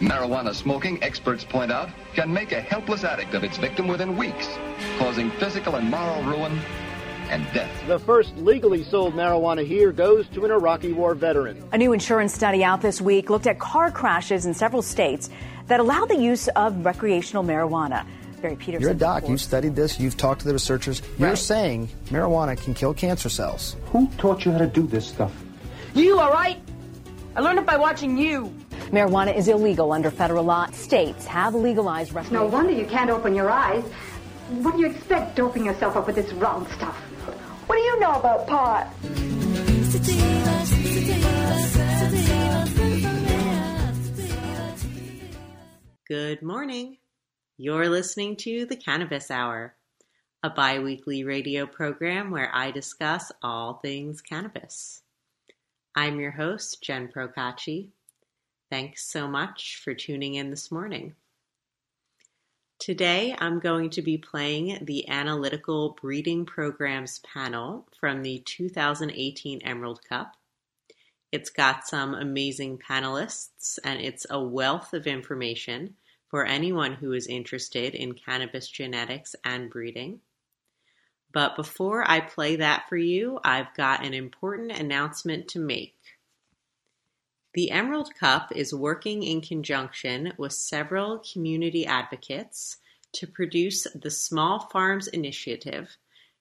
Marijuana smoking, experts point out, can make a helpless addict of its victim within weeks, causing physical and moral ruin and death. The first legally sold marijuana here goes to an Iraqi war veteran. A new insurance study out this week looked at car crashes in several states that allow the use of recreational marijuana. Barry Peterson. You're a doc. You've studied this. You've talked to the researchers. You're right. saying marijuana can kill cancer cells. Who taught you how to do this stuff? You, all right? I learned it by watching you. Marijuana is illegal under federal law. States have legalized recreational. No wonder you can't open your eyes. What do you expect doping yourself up with this wrong stuff? What do you know about pot? Good morning. You're listening to the Cannabis Hour, a bi weekly radio program where I discuss all things cannabis. I'm your host, Jen Procacci. Thanks so much for tuning in this morning. Today I'm going to be playing the Analytical Breeding Programs panel from the 2018 Emerald Cup. It's got some amazing panelists and it's a wealth of information for anyone who is interested in cannabis genetics and breeding. But before I play that for you, I've got an important announcement to make. The Emerald Cup is working in conjunction with several community advocates to produce the Small Farms Initiative,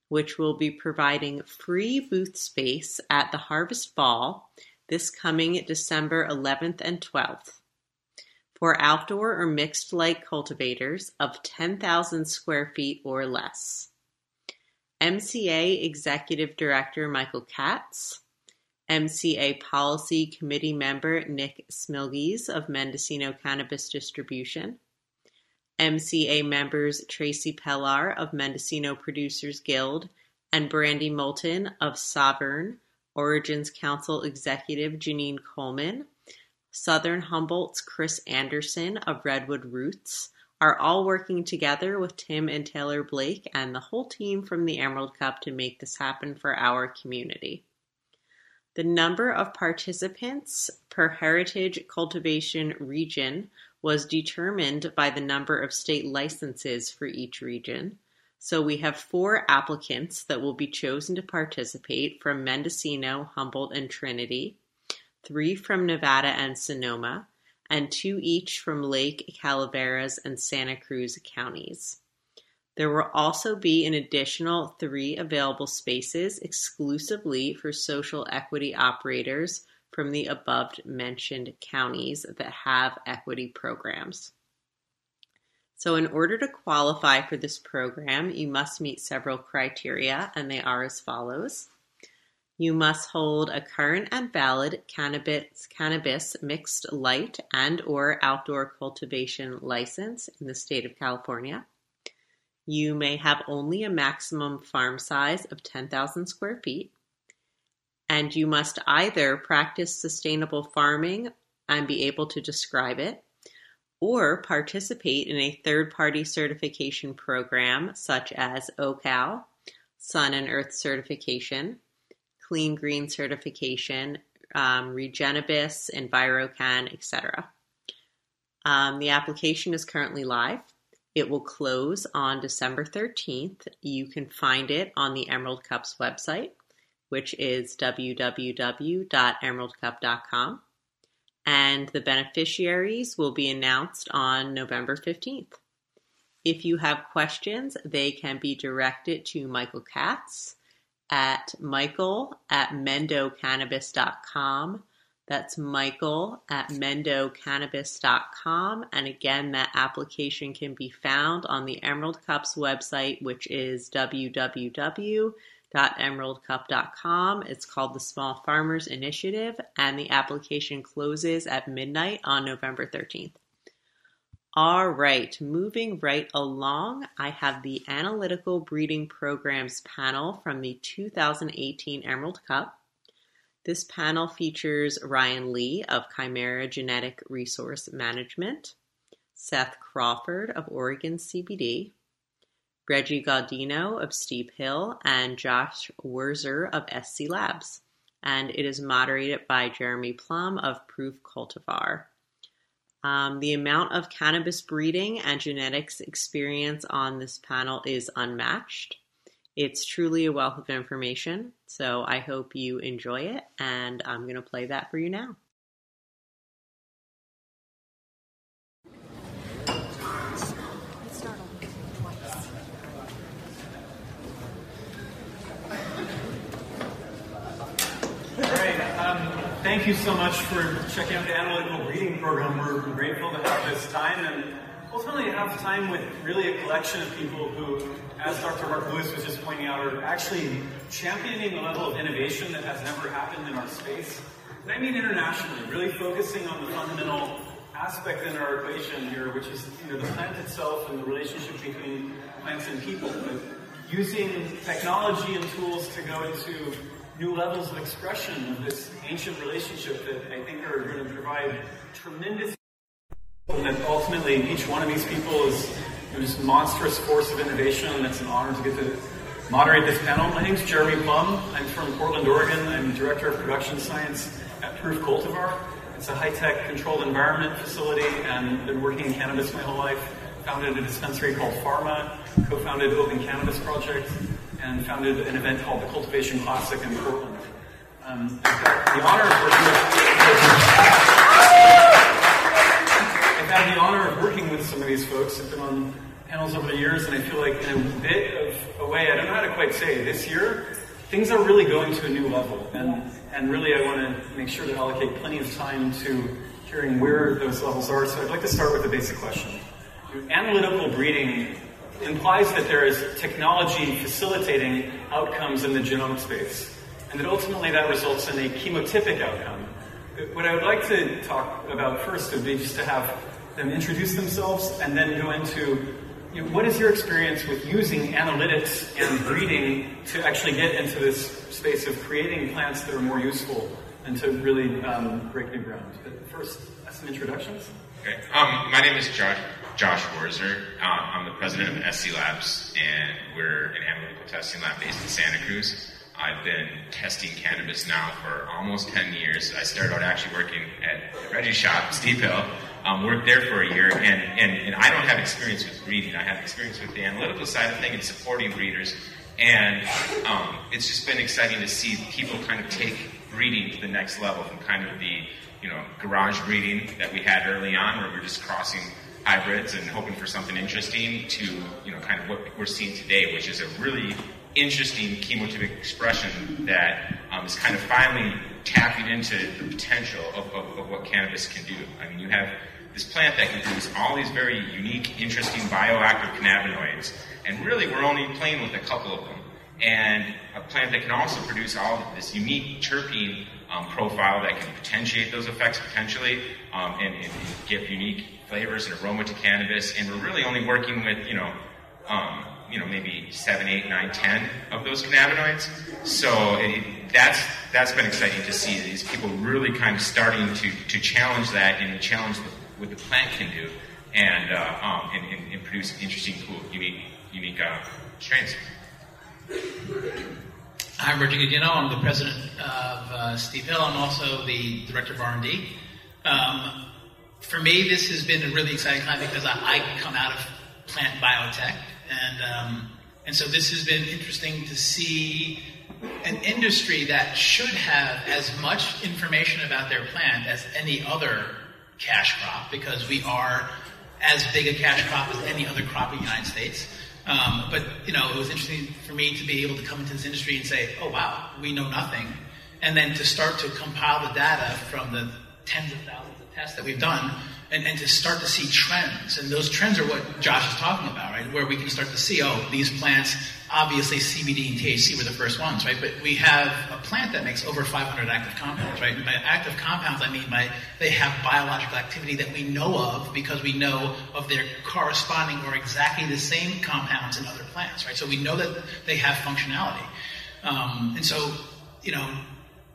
which will be providing free booth space at the Harvest Ball this coming December 11th and 12th for outdoor or mixed light cultivators of 10,000 square feet or less. MCA Executive Director Michael Katz, MCA Policy Committee member Nick Smilgies of Mendocino Cannabis Distribution, MCA members Tracy Pellar of Mendocino Producers Guild and Brandy Moulton of Sovereign, Origins Council Executive Genine Coleman, Southern Humboldt's Chris Anderson of Redwood Roots, are all working together with Tim and Taylor Blake and the whole team from the Emerald Cup to make this happen for our community. The number of participants per heritage cultivation region was determined by the number of state licenses for each region. So we have four applicants that will be chosen to participate from Mendocino, Humboldt, and Trinity, three from Nevada and Sonoma, and two each from Lake, Calaveras, and Santa Cruz counties. There will also be an additional three available spaces exclusively for social equity operators from the above-mentioned counties that have equity programs. So in order to qualify for this program, you must meet several criteria, and they are as follows. You must hold a current and valid cannabis, cannabis mixed light and or outdoor cultivation license in the state of California. You may have only a maximum farm size of 10,000 square feet, and you must either practice sustainable farming and be able to describe it, or participate in a third party certification program such as OCAL, Sun and Earth Certification, Clean Green Certification, um, Regenibus, EnviroCan, etc. Um, the application is currently live. It will close on December 13th. You can find it on the Emerald Cup's website, which is www.emeraldcup.com. And the beneficiaries will be announced on November 15th. If you have questions, they can be directed to Michael Katz at michael at mendocannabis.com that's Michael at mendocannabis.com. And again, that application can be found on the Emerald Cups website, which is www.emeraldcup.com. It's called the Small Farmers Initiative, and the application closes at midnight on November 13th. All right, moving right along, I have the Analytical Breeding Programs panel from the 2018 Emerald Cup. This panel features Ryan Lee of Chimera Genetic Resource Management, Seth Crawford of Oregon CBD, Reggie Gaudino of Steep Hill, and Josh Wurzer of SC Labs. And it is moderated by Jeremy Plumb of Proof Cultivar. Um, the amount of cannabis breeding and genetics experience on this panel is unmatched. It's truly a wealth of information, so I hope you enjoy it, and I'm going to play that for you now. Um, thank you so much for checking out the analytical breeding program. We're grateful to have this time and ultimately have time with really a collection of people who, as Dr. Mark Lewis was just pointing out, are actually championing a level of innovation that has never happened in our space. And I mean internationally, really focusing on the fundamental aspect in our equation here, which is you know the plant itself and the relationship between plants and people. But using technology and tools to go into new levels of expression of this ancient relationship that I think are going to provide tremendous. And that ultimately, each one of these people is this monstrous force of innovation, and it's an honor to get to moderate this panel. My name is Jeremy Plumb. I'm from Portland, Oregon. I'm Director of Production Science at Proof Cultivar. It's a high-tech controlled environment facility, and been working in cannabis my whole life. Founded a dispensary called Farma, co-founded Open Cannabis Project, and founded an event called the Cultivation Classic in Portland. Um, the honor of working with, I've had the honor of working with some of these folks. I've been on panels over the years, and I feel like in a bit of a way, I don't know how to quite say, this year, things are really going to a new level. And, and really, I want to make sure to allocate plenty of time to hearing where those levels are. So I'd like to start with a basic question. Analytical breeding implies that there is technology facilitating outcomes in the genomic space, and that ultimately that results in a chemotypic outcome. What I would like to talk about first would be just to have them introduce themselves and then go into you know, what is your experience with using analytics and breeding to actually get into this space of creating plants that are more useful and to really um, break new ground. But first, some introductions. Okay. Um, my name is Josh. Josh Wurzer. Um, I'm the president of SC Labs, and we're an analytical testing lab based in Santa Cruz. I've been testing cannabis now for almost 10 years. I started out actually working at Reggie's shop, Steep Hill. Um, worked there for a year, and, and, and I don't have experience with breeding. I have experience with the analytical side of things and supporting breeders. And um, it's just been exciting to see people kind of take breeding to the next level from kind of the you know garage breeding that we had early on, where we're just crossing hybrids and hoping for something interesting to, you know, kind of what we're seeing today, which is a really interesting chemotypic expression that um, is kind of finally tapping into the potential of, of, of, what cannabis can do. I mean, you have this plant that can produce all these very unique, interesting bioactive cannabinoids, and really we're only playing with a couple of them. And a plant that can also produce all this unique terpene um, profile that can potentiate those effects potentially um, and, and give unique flavors and aroma to cannabis, and we're really only working with, you know, um, you know, maybe seven, eight, nine, ten of those cannabinoids. So it, that's that's been exciting to see these people really kind of starting to, to challenge that and challenge what the plant can do, and uh, um, and, and, and, produce interesting, cool, unique, unique uh, strains. I'm Richard Gaudino. I'm the president of uh, Steep Hill. I'm also the director of R&D. Um, for me, this has been a really exciting time because I, I come out of plant biotech, and um, and so this has been interesting to see an industry that should have as much information about their plant as any other cash crop because we are as big a cash crop as any other crop in the United States. Um, but you know, it was interesting for me to be able to come into this industry and say, "Oh wow, we know nothing," and then to start to compile the data from the tens of thousands of tests that we've done and, and to start to see trends. And those trends are what Josh is talking about, right? Where we can start to see, oh, these plants, obviously CBD and THC were the first ones, right? But we have a plant that makes over 500 active compounds, right? And by active compounds, I mean by they have biological activity that we know of because we know of their corresponding or exactly the same compounds in other plants, right? So we know that they have functionality. Um, and so, you know,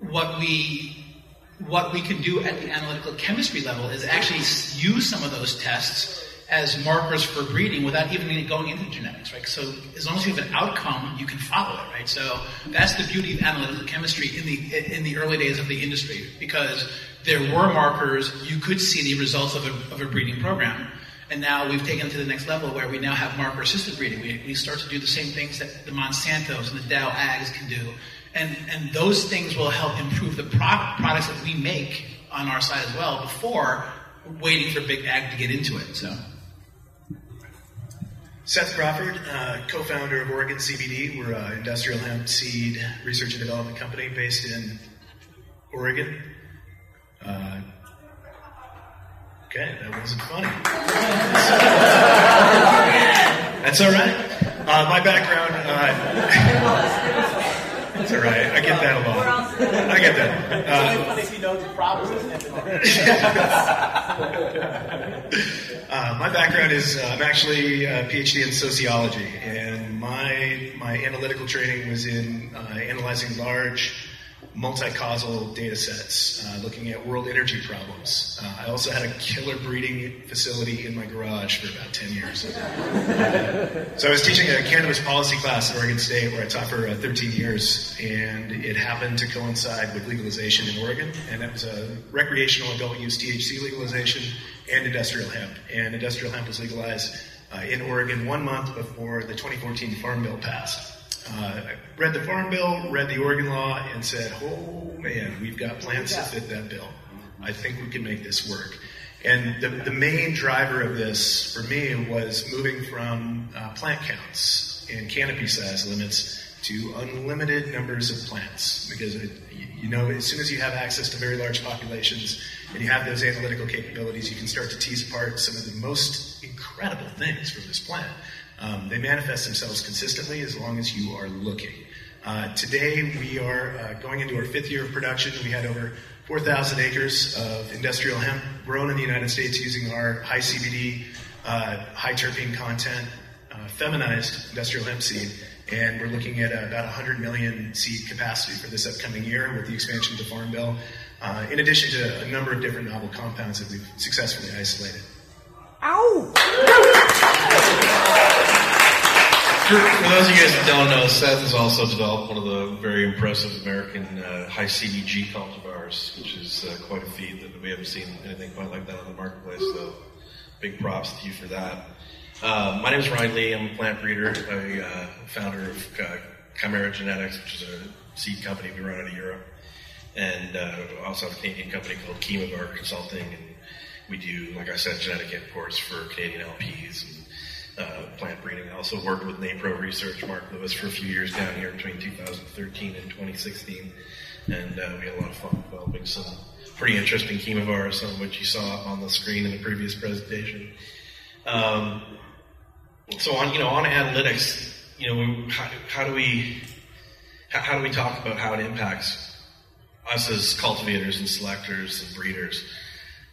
what we what we can do at the analytical chemistry level is actually use some of those tests as markers for breeding without even going into genetics, right? So as long as you have an outcome, you can follow it, right? So that's the beauty of analytical chemistry in the in the early days of the industry because there were markers, you could see the results of a, of a breeding program. And now we've taken it to the next level where we now have marker assisted breeding. We, we start to do the same things that the Monsantos and the Dow Ags can do. And, and those things will help improve the product, products that we make on our side as well before waiting for Big Ag to get into it. So. Seth Crawford, uh, co-founder of Oregon CBD. We're an industrial hemp seed research and development company based in Oregon. Uh, okay, that wasn't funny. That's all right. Uh, my background. Uh, that's all right. I get that a lot. I get that. It's only funny if you know the problems. Uh, my background is uh, I'm actually a PhD in sociology, and my my analytical training was in uh, analyzing large multi-causal data sets, uh, looking at world energy problems. Uh, I also had a killer breeding facility in my garage for about 10 years. so I was teaching a cannabis policy class at Oregon State where I taught for uh, 13 years, and it happened to coincide with legalization in Oregon, and it was a recreational adult use THC legalization and industrial hemp. And industrial hemp was legalized uh, in Oregon one month before the 2014 Farm Bill passed. Uh, I read the Farm Bill, read the Oregon law, and said, oh man, we've got plans to fit that bill. I think we can make this work. And the, the main driver of this for me was moving from uh, plant counts and canopy size limits to unlimited numbers of plants. Because, it, you know, as soon as you have access to very large populations and you have those analytical capabilities, you can start to tease apart some of the most incredible things from this plant. Um, they manifest themselves consistently as long as you are looking. Uh, today, we are uh, going into our fifth year of production. We had over 4,000 acres of industrial hemp grown in the United States using our high CBD, uh, high terpene content, uh, feminized industrial hemp seed. And we're looking at about 100 million seed capacity for this upcoming year with the expansion of the Farm Bill, uh, in addition to a number of different novel compounds that we've successfully isolated. Ow! For, those of you guys that don't know, Seth has also developed one of the very impressive American uh, high CBG cultivars, which is uh, quite a feat that we haven't seen anything quite like that on the marketplace. So, big props to you for that. Uh, my name is Ryan Lee. I'm a plant breeder, a uh, founder of uh, Chimera Genetics, which is a seed company we run out of Europe, and uh, also have a Canadian company called Chemovar Consulting, and we do, like I said, genetic imports for Canadian LPs uh, plant breeding. I also worked with NAPRO Research, Mark Lewis, for a few years down here between 2013 and 2016, and uh, we had a lot of fun developing some pretty interesting chemovars, some of which you saw on the screen in the previous presentation. Um, so on, you know, on analytics, you know, how, how do we how, how do we talk about how it impacts us as cultivators and selectors and breeders?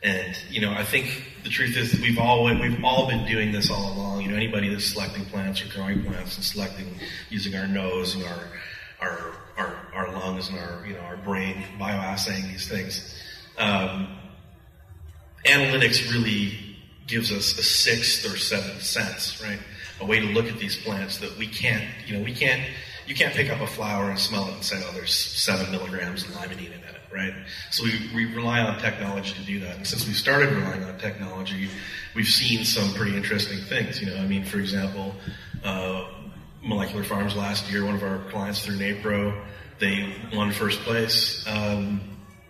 And you know, I think the truth is we've all we've all been doing this all along. You know, anybody that's selecting plants or growing plants and selecting using our nose and our our our, our lungs and our you know our brain bioassaying these things. Um, analytics really gives us a sixth or seventh sense, right? A way to look at these plants that we can't, you know, we can't, you can't pick up a flower and smell it and say, oh, there's seven milligrams of limonene in it, right? So we, we rely on technology to do that. And since we started relying on technology, we've seen some pretty interesting things. You know, I mean, for example, uh, Molecular Farms last year, one of our clients through NAPRO, they won first place. Um,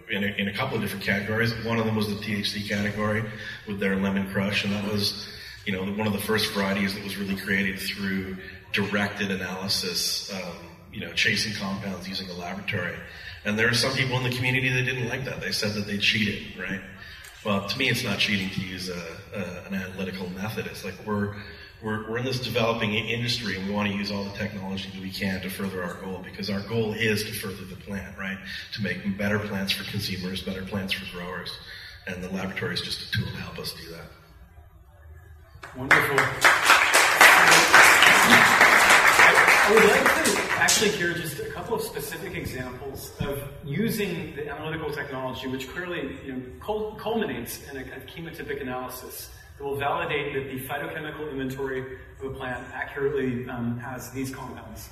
in a, in a, couple of different categories. One of them was the THC category with their Lemon Crush, and that was, you know, one of the first varieties that was really created through directed analysis, um, you know, chasing compounds using a laboratory. And there are some people in the community that didn't like that. They said that they cheated, right? Well, to me, it's not cheating to use a, a, an analytical method. It's like we're we're, we're in this developing industry and we want to use all the technology that we can to further our goal because our goal is to further the plant, right? To make better plants for consumers, better plants for growers. And the laboratory is just a tool to help us do that. Wonderful. I would like to actually hear just a couple of specific examples of using the analytical technology, which clearly you know, culminates in a, a chemotypic analysis that will validate that the phytochemical inventory of a plant accurately um, has these compounds.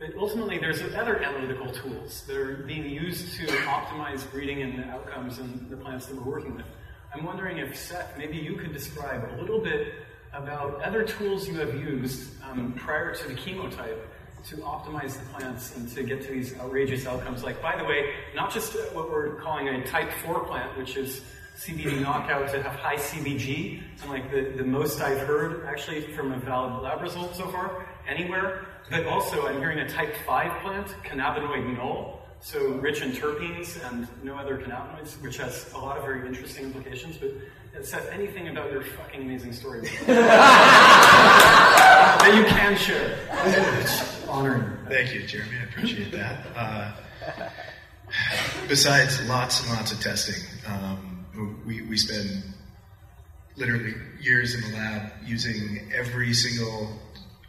But ultimately, there's other analytical tools that are being used to optimize breeding and the outcomes in the plants that we're working with. I'm wondering if Seth, maybe you could describe a little bit about other tools you have used um, prior to the chemotype to optimize the plants and to get to these outrageous outcomes. Like, by the way, not just what we're calling a type 4 plant, which is CBD knockouts that have high CBG, and like the, the most I've heard actually from a valid lab result so far anywhere, but also I'm hearing a type 5 plant, cannabinoid null, so rich in terpenes and no other cannabinoids, which has a lot of very interesting implications. But Seth, anything about your fucking amazing story that you can share? It's honoring. Thank you, Jeremy. I appreciate that. Uh, besides lots and lots of testing, um, we, we spend literally years in the lab using every single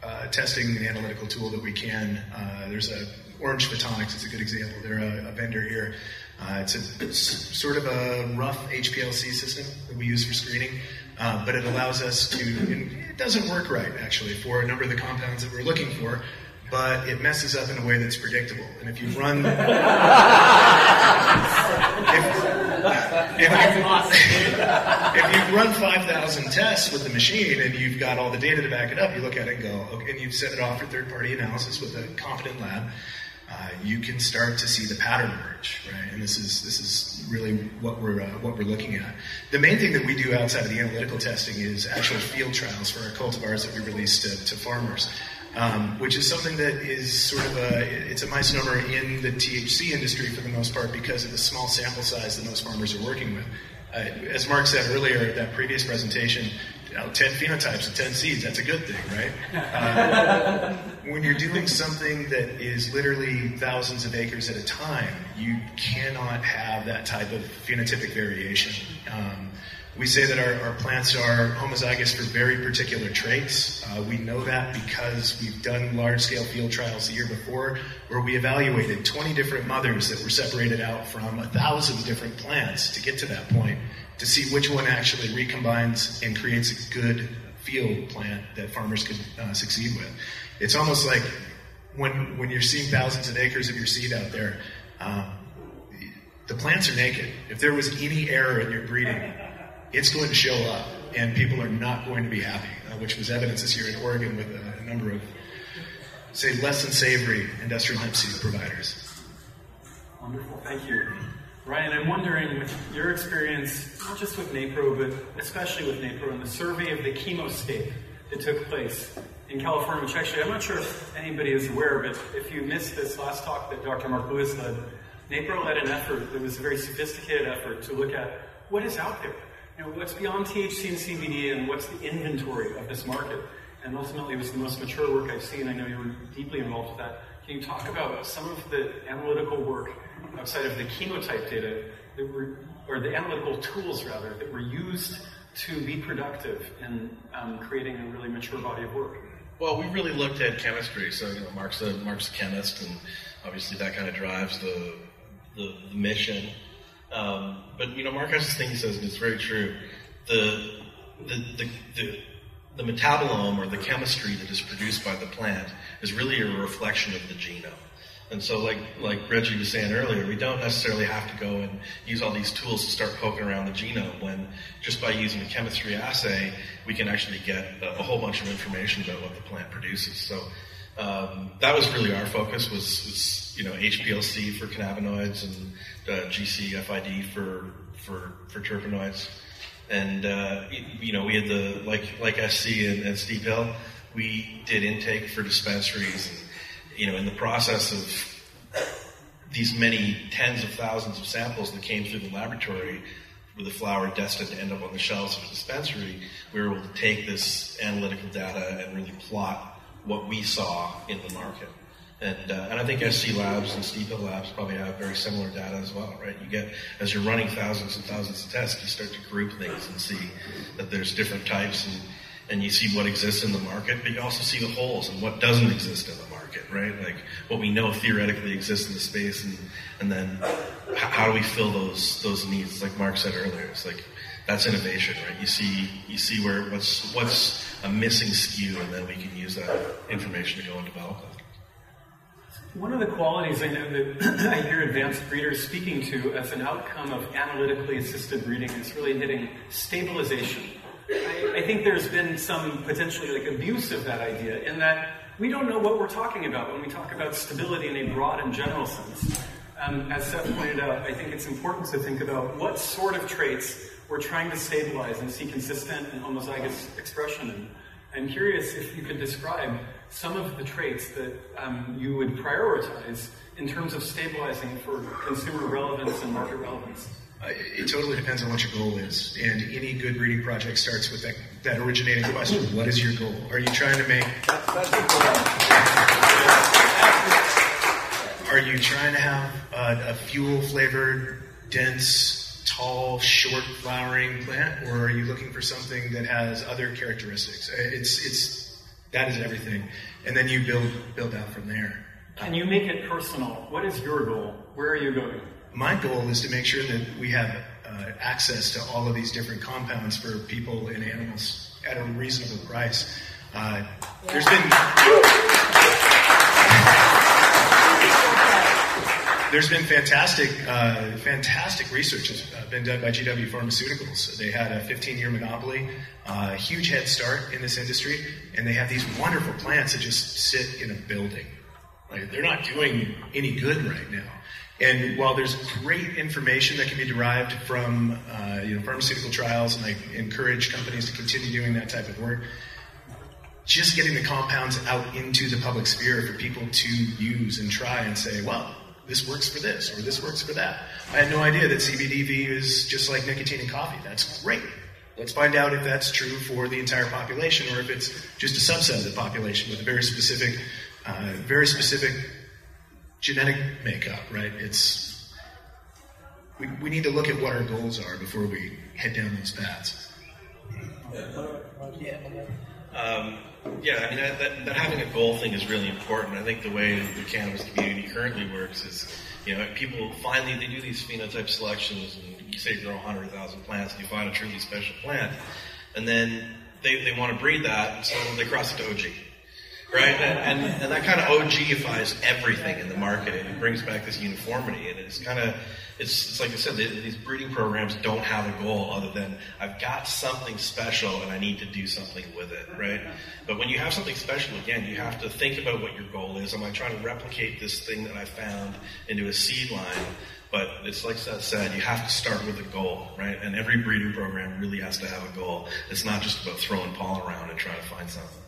uh, testing and analytical tool that we can. Uh, there's a Orange Photonics is a good example. They're a, a vendor here. Uh, it's, a, it's sort of a rough HPLC system that we use for screening, uh, but it allows us to. it doesn't work right actually for a number of the compounds that we're looking for, but it messes up in a way that's predictable. And if you run, if, if, you, if you run 5,000 tests with the machine and you've got all the data to back it up, you look at it and go, okay, and you've sent it off for third-party analysis with a competent lab uh, you can start to see the pattern emerge, right? And this is this is really what we're uh, what we're looking at. The main thing that we do outside of the analytical testing is actual field trials for our cultivars that we release to, to farmers, um, which is something that is sort of a it's a misnomer in the THC industry for the most part because of the small sample size that most farmers are working with. Uh, as Mark said earlier, at that previous presentation, you know, 10 phenotypes and 10 seeds, that's a good thing, right? Uh, when you're doing something that is literally thousands of acres at a time, you cannot have that type of phenotypic variation. Um, we say that our, our, plants are homozygous for very particular traits. Uh, we know that because we've done large scale field trials the year before where we evaluated 20 different mothers that were separated out from a thousand different plants to get to that point to see which one actually recombines and creates a good field plant that farmers could uh, succeed with. It's almost like when, when you're seeing thousands of acres of your seed out there, um, the plants are naked. If there was any error in your breeding, it's going to show up, and people are not going to be happy, uh, which was evidence this year in Oregon with a, a, number of, say, less than savory industrial hemp seed providers. Wonderful, thank you. Ryan, I'm wondering, with your experience, not just with NAPRO, but especially with NAPRO, and the survey of the chemoscape that took place in California, which actually I'm not sure if anybody is aware, but if you missed this last talk that Dr. Mark Lewis led, NAPRO led an effort that was a very sophisticated effort to look at what is out there you know, what's beyond THC and CBD and what's the inventory of this market? And ultimately, it was the most mature work I've seen. I know you were deeply involved with that. Can you talk about some of the analytical work outside of the chemotype data that were, or the analytical tools rather, that were used to be productive in um, creating a really mature body of work? Well, we really looked at chemistry. So, you know, Mark's a, Mark's a chemist, and obviously that kind of drives the, the, the mission. Um, but you know, Mark has this thing he says, and it's very true. The the, the the the metabolome or the chemistry that is produced by the plant is really a reflection of the genome. And so, like like Reggie was saying earlier, we don't necessarily have to go and use all these tools to start poking around the genome. When just by using a chemistry assay, we can actually get a, a whole bunch of information about what the plant produces. So um, that was really our focus was, was you know HPLC for cannabinoids and uh, GC-FID for for for terpenoids, and uh, you know we had the like like SC and, and Steep Hill, we did intake for dispensaries, and you know in the process of these many tens of thousands of samples that came through the laboratory with the flower destined to end up on the shelves of a dispensary, we were able to take this analytical data and really plot what we saw in the market. And, uh, and I think SC Labs and Steep Hill Labs probably have very similar data as well, right? You get, as you're running thousands and thousands of tests, you start to group things and see that there's different types and, and you see what exists in the market, but you also see the holes and what doesn't exist in the market, right? Like what we know theoretically exists in the space and, and then how do we fill those, those needs? Like Mark said earlier, it's like, that's innovation, right? You see, you see where what's, what's a missing skew, and then we can use that information to go and develop. One of the qualities I know that I hear advanced breeders speaking to as an outcome of analytically assisted breeding is really hitting stabilization. I, I think there's been some potentially like abuse of that idea in that we don't know what we're talking about when we talk about stability in a broad and general sense. Um, as Seth pointed out, I think it's important to think about what sort of traits we're trying to stabilize and see consistent and homozygous expression in. I'm curious if you could describe some of the traits that um, you would prioritize in terms of stabilizing for consumer relevance and market relevance. Uh, it totally depends on what your goal is. And any good breeding project starts with that, that originating question What is your goal? Are you trying to make. Are you trying to have a, a fuel flavored, dense, tall, short flowering plant? Or are you looking for something that has other characteristics? Uh, it's, it's, that is everything. And then you build, build out from there. Can you make it personal? What is your goal? Where are you going? My goal is to make sure that we have uh, access to all of these different compounds for people and animals at a reasonable price. Uh, there's been there's been fantastic uh, fantastic research has been done by GW Pharmaceuticals. They had a 15 year monopoly, uh, huge head start in this industry, and they have these wonderful plants that just sit in a building. Like they're not doing any good right now. And while there's great information that can be derived from uh, you know, pharmaceutical trials, and I encourage companies to continue doing that type of work, just getting the compounds out into the public sphere for people to use and try and say, well, this works for this or this works for that. I had no idea that CBDV is just like nicotine and coffee. That's great. Let's find out if that's true for the entire population or if it's just a subset of the population with a very specific, uh, very specific genetic makeup, right? It's we, we need to look at what our goals are before we head down those paths. Yeah. Um, yeah, I mean, that, that, that, having a goal thing is really important. I think the way the cannabis community currently works is, you know, people finally, they do these phenotype selections and you say you grow 100,000 plants and you find a truly special plant. And then they, they want to breed that, so they cross it to OG right? And, and, that kind of OGifies everything in the market. It brings back this uniformity, and it's kind of it's, it's like I said, these breeding programs don't have a goal other than I've got something special and I need to do something with it, right? But when you have something special, again, you have to think about what your goal is. Am I trying to replicate this thing that I found into a seed line? But it's like Seth said, you have to start with a goal, right? And every breeding program really has to have a goal. It's not just about throwing pollen around and trying to find something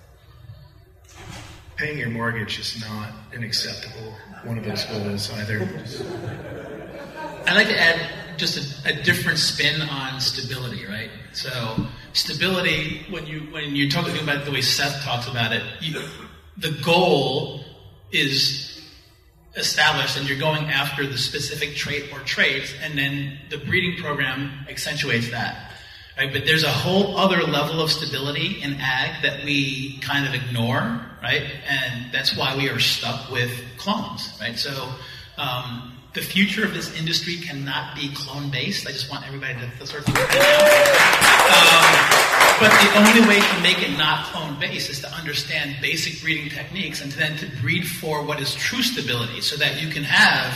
paying your mortgage is not an acceptable one of those goals either. I'd like to add just a, a, different spin on stability, right? So stability, when you when you're talking about the way Seth talks about it, you, the goal is established, and you're going after the specific trait or traits, and then the breeding program accentuates that. Right? But there's a whole other level of stability in ag that we kind of ignore, right? And that's why we are stuck with clones, right? So um, the future of this industry cannot be clone based. I just want everybody to, sort of um, but the only way to make it not clone based is to understand basic breeding techniques and then to breed for what is true stability so that you can have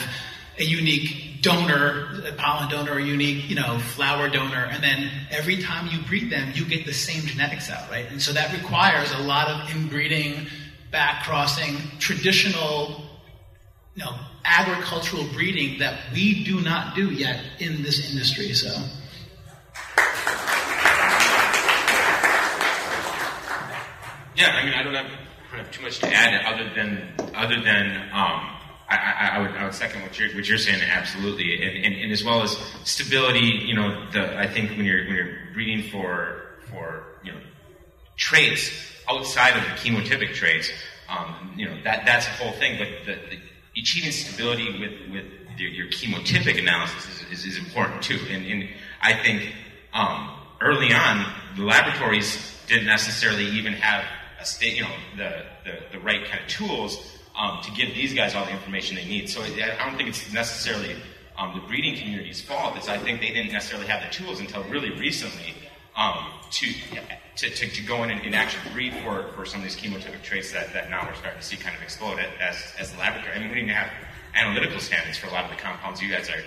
a unique donor, pollen donor, or unique, you know, flower donor, and then every time you breed them, you get the same genetics out, right? And so that requires a lot of inbreeding, back crossing, traditional, you know, agricultural breeding that we do not do yet in this industry. So. Yeah, I mean, I don't have, I don't have too much to add other than other than um, I, I, would, I would second what you're, what you're saying absolutely, and, and, and, as well as stability. You know, the, I think when you're when you're breeding for for you know traits outside of the chemotypic traits, um, you know that that's a whole thing. But the, the achieving stability with with your, your chemotypic analysis is, is, is, important too. And, and I think um, early on the laboratories didn't necessarily even have a state, you know, the, the, the right kind of tools um, to give these guys all the information they need. So I don't think it's necessarily um, the breeding community's fault. It's I think they didn't necessarily have the tools until really recently um, to, to, to, to go in and, and actually breed for, for some of these chemotypic traits that, that now we're starting to see kind of explode as, as the laboratory. I mean, we didn't have analytical standards for a lot of the compounds you guys are,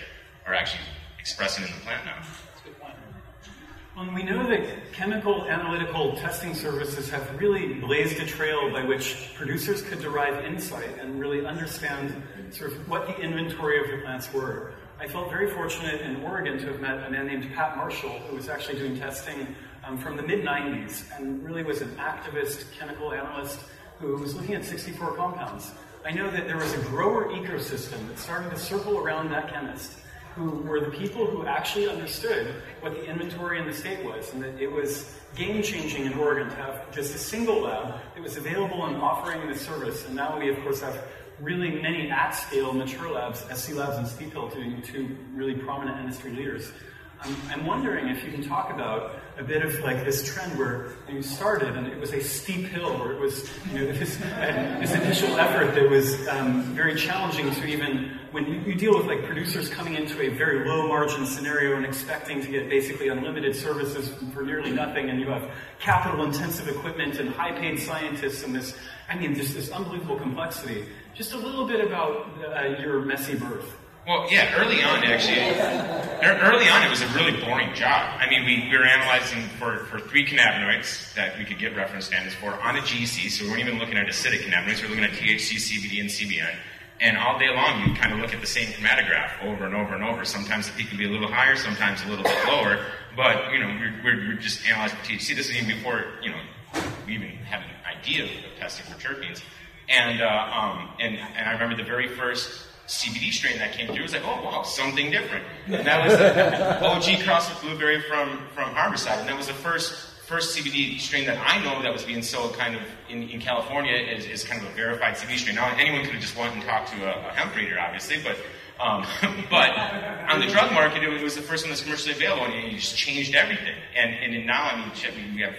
are actually expressing in the plant now. Well, we know that chemical analytical testing services have really blazed a trail by which producers could derive insight and really understand sort of what the inventory of the plants were. I felt very fortunate in Oregon to have met a man named Pat Marshall, who was actually doing testing um, from the mid 90s and really was an activist chemical analyst who was looking at 64 compounds. I know that there was a grower ecosystem that started to circle around that chemist who were the people who actually understood what the inventory in the state was, and that it was game changing in Oregon to have just a single lab that was available and offering this service. And now we, of course, have really many at scale mature labs, SC Labs and Steep Hill, two, two really prominent industry leaders. I'm, I'm wondering if you can talk about a bit of like this trend where you started and it was a steep hill where it was you know this, this initial effort that was um, very challenging to even when you, you, deal with like producers coming into a very low margin scenario and expecting to get basically unlimited services for nearly nothing and you have capital intensive equipment and high paid scientists and this I mean just this unbelievable complexity. Just a little bit about uh, your messy birth well, yeah, early on, actually, early on, it was a really boring job. I mean, we, we were analyzing for, for three cannabinoids that we could get reference standards for on a GC, so we weren't even looking at acidic cannabinoids, we were looking at THC, CBD, and CBN. And all day long, you kind of look at the same chromatograph over and over and over. Sometimes the peak can be a little higher, sometimes a little bit lower, but, you know, we're, we're, we're just analyzing THC. This is even before, you know, we even have an idea of testing for terpenes. And, uh, um, and, and I remember the very first CBD strain that came through. It was like, oh wow, something different. And that was the OG cross with blueberry from from Harborside, and that was the first first CBD strain that I know that was being sold kind of in, in California is, is kind of a verified CBD strain. Now anyone could have just went and talked to a, a hemp breeder, obviously, but um, but on the drug market, it was the first one that's commercially available, and it just changed everything. And and now, I mean, we have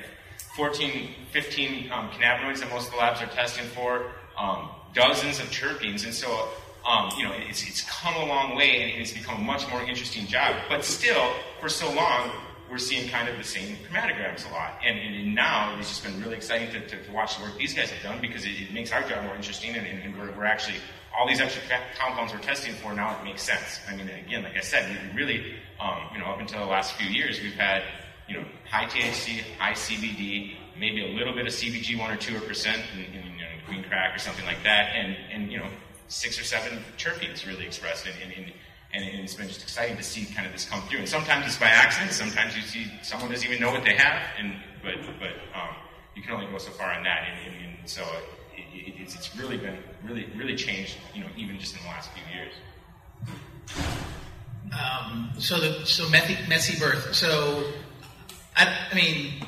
14, 15 um, cannabinoids that most of the labs are testing for, um, dozens of terpenes, and so um, you know, it's, it's come a long way and it's become a much more interesting job. But still, for so long, we're seeing kind of the same chromatograms a lot. And, and now it's just been really exciting to, to, to, watch the work these guys have done because it, it makes our job more interesting and, and we're, we're, actually, all these extra compounds we're testing for now, it makes sense. I mean, again, like I said, we really, um, you know, up until the last few years, we've had, you know, high THC, high CBD, maybe a little bit of CBG, one or two percent in, in green crack or something like that, and, and you know, six or seven terpenes really expressed, and, and, and, and, it's been just exciting to see kind of this come through. And sometimes it's by accident. Sometimes you see someone doesn't even know what they have, and but but um, you can only go so far on that. And, and so it, it, it's, it's really been really really changed, you know, even just in the last few years. Um, so the so messy, messy birth. So I, I mean,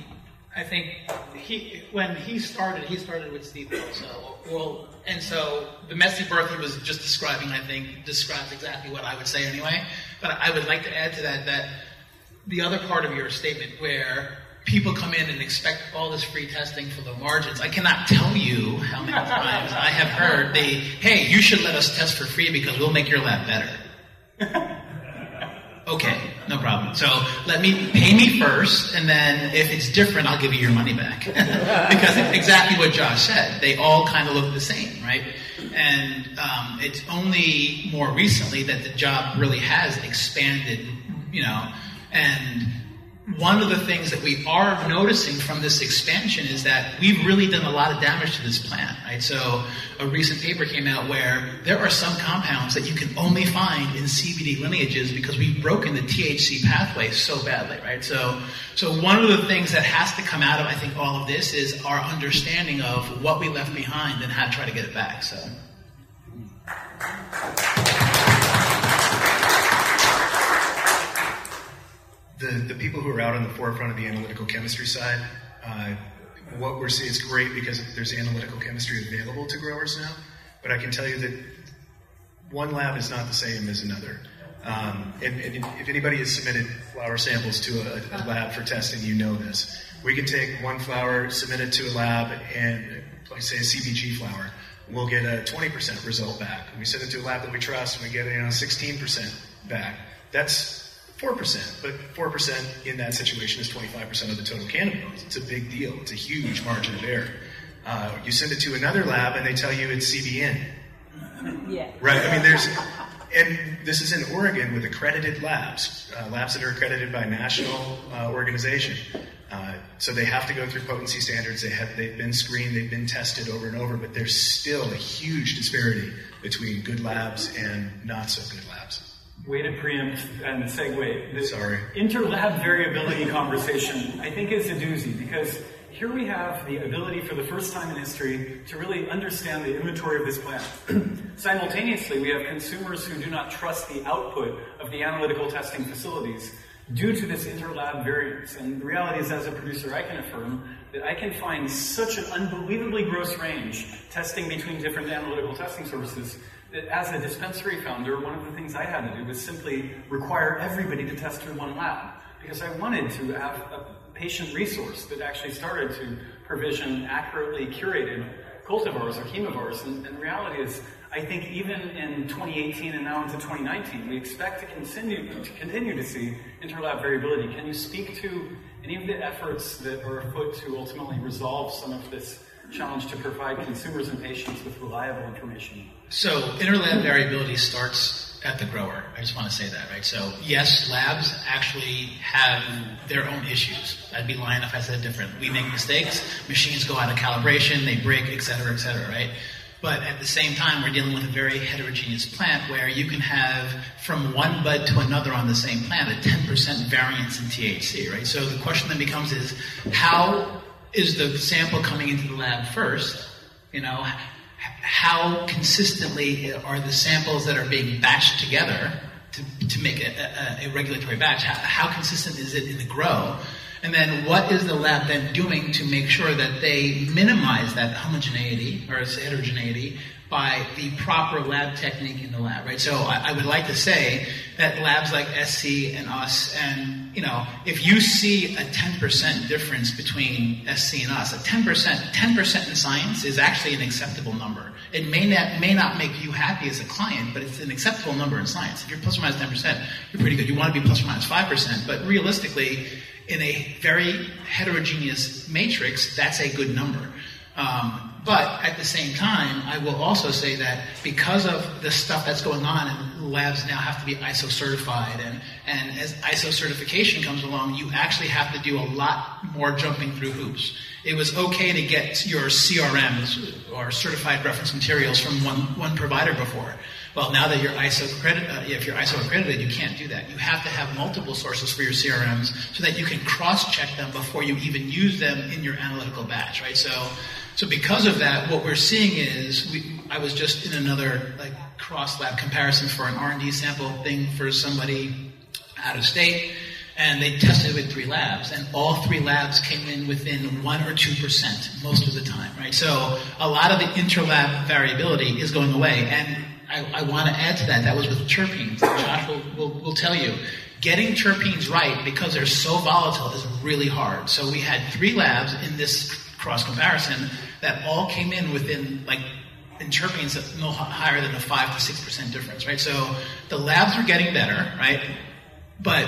I think he when he started, he started with Steep Hill. So well, and so the messy birth he was just describing, I think, describes exactly what I would say anyway. But I would like to add to that that the other part of your statement where people come in and expect all this free testing for the margins. I cannot tell you how many times I have heard the, hey, you should let us test for free because we'll make your lab better. Okay, no problem. So let me pay me first, and then if it's different, I'll give you your money back. because it's exactly what Josh said. They all kind of look the same, right? And um, it's only more recently that the job really has expanded, you know, and one of the things that we are noticing from this expansion is that we've really done a lot of damage to this plant, right? So a recent paper came out where there are some compounds that you can only find in CBD lineages because we've broken the THC pathway so badly, right? So, so one of the things that has to come out of, I think, all of this is our understanding of what we left behind and how to try to get it back, so. The, the people who are out on the forefront of the analytical chemistry side, uh, what we're seeing is great because there's analytical chemistry available to growers now. But I can tell you that one lab is not the same as another. Um, and, and, if anybody has submitted flower samples to a, a, lab for testing, you know this. We can take one flower, submit it to a lab, and say a CBG flower, we'll get a 20% result back. We send it to a lab that we trust, and we get you know 16% back. That's 4%. But 4% in that situation is 25% of the total cannabinoids. It's a big deal. It's a huge margin of error. Uh, you send it to another lab and they tell you it's CBN. Yeah. Right? I mean, there's, and this is in Oregon with accredited labs, uh, labs that are accredited by national uh, organization. Uh, so they have to go through potency standards. They have, they've been screened, they've been tested over and over, but there's still a huge disparity between good labs and not so good labs. Way to preempt and segue. this Sorry. Interlab variability conversation, I think, is a doozy because here we have the ability for the first time in history to really understand the inventory of this plant. Simultaneously, we have consumers who do not trust the output of the analytical testing facilities due to this interlab variance. And the reality is, as a producer, I can affirm that I can find such an unbelievably gross range testing between different analytical testing services as a dispensary founder, one of the things I had to do was simply require everybody to test through one lab because I wanted to have a patient resource that actually started to provision accurately curated cultivars or chemovars. And, and reality is, I think even in 2018 and now into 2019, we expect to continue to continue to see interlab variability. Can you speak to any of the efforts that are afoot to ultimately resolve some of this challenge to provide consumers and patients with reliable information? So interlab variability starts at the grower. I just want to say that, right? So yes, labs actually have their own issues. I'd be lying if I said different. We make mistakes, machines go out of calibration, they break, et cetera, et cetera, right? But at the same time, we're dealing with a very heterogeneous plant where you can have from one bud to another on the same plant a 10% variance in THC, right? So the question then becomes is how is the sample coming into the lab first? You know, how consistently are the samples that are being batched together to, to make a, a, a regulatory batch? How, how consistent is it in the grow? And then what is the lab then doing to make sure that they minimize that homogeneity or heterogeneity by the proper lab technique in the lab, right? So I, I, would like to say that labs like SC and us, and you know, if you see a 10% difference between SC and us, a 10%, 10% in science is actually an acceptable number. It may not may not make you happy as a client, but it's an acceptable number in science. If you're plus or minus 10%, you're pretty good. You want to be plus or minus 5%, but realistically, in a very heterogeneous matrix, that's a good number. Um, but at the same time, I will also say that because of the stuff that's going on, and labs now have to be ISO certified, and, and as ISO certification comes along, you actually have to do a lot more jumping through hoops. It was okay to get your CRMs or certified reference materials from one, one provider before. Well, now that you're ISO accredited, uh, if you're ISO accredited, you can't do that. You have to have multiple sources for your CRMs so that you can cross-check them before you even use them in your analytical batch, right? So, so because of that, what we're seeing is we, I was just in another like cross-lab comparison for an R&D sample thing for somebody out of state, and they tested it with three labs, and all three labs came in within one or two percent most of the time, right? So a lot of the interlab variability is going away, and I, I want to add to that. That was with terpenes. Josh will, will, will tell you. Getting terpenes right because they're so volatile is really hard. So we had three labs in this cross comparison that all came in within like in terpenes no higher than a five to six percent difference, right? So the labs were getting better, right? But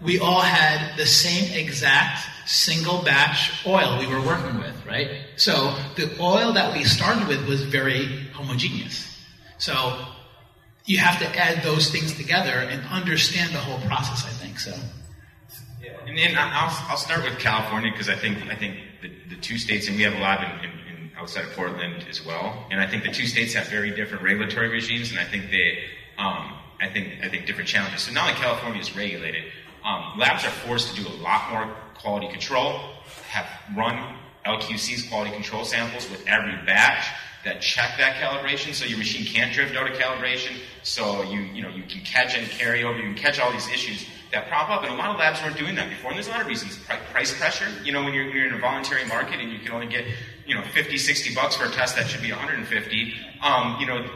we all had the same exact single batch oil we were working with, right? So the oil that we started with was very homogeneous. So you have to add those things together and understand the whole process. I think so. Yeah, and then I'll, I'll start with California because I think I think the, the two states, and we have a lab in, in, in outside of Portland as well, and I think the two states have very different regulatory regimes, and I think they, um, I think I think different challenges. So now that California is regulated, um, labs are forced to do a lot more quality control, have run LQC's quality control samples with every batch that check that calibration. So your machine can't drift out of calibration. So you you know you can catch and carry over. You can catch all these issues that prop up and a lot of labs weren't doing that before and there's a lot of reasons. Price pressure you know when you're, you're in a voluntary market and you can only get you know 50 60 bucks for a test that should be 150 um, you know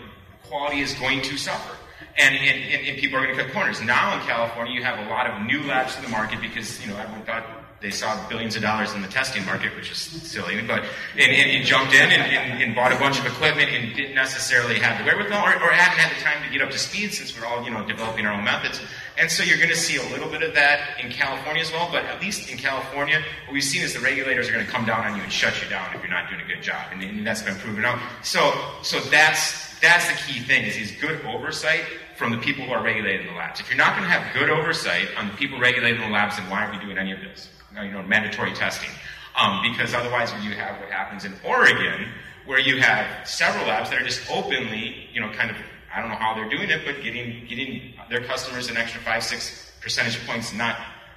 quality is going to suffer. And, and, and, people are going to cut corners. Now in california you have a lot of new labs to the market because you know everyone thought they saw billions of dollars in the testing market, which is silly, but and, and, and jumped in and, and, and, bought a bunch of equipment and didn't necessarily have the wherewithal or, or hadn't had the time to get up to speed since we're all you know developing our own methods. And so you're going to see a little bit of that in California as well. But at least in California, what we've seen is the regulators are going to come down on you and shut you down if you're not doing a good job, and, and that's been proven out. So so that's that's the key thing is, is good oversight from the people who are regulating the labs. If you're not going to have good oversight on the people regulating the labs, then why are we doing any of this? You know, mandatory testing. Um, because otherwise, you have what happens in Oregon, where you have several labs that are just openly, you know, kind of, I don't know how they're doing it, but getting getting their customers an extra five, six percentage points, not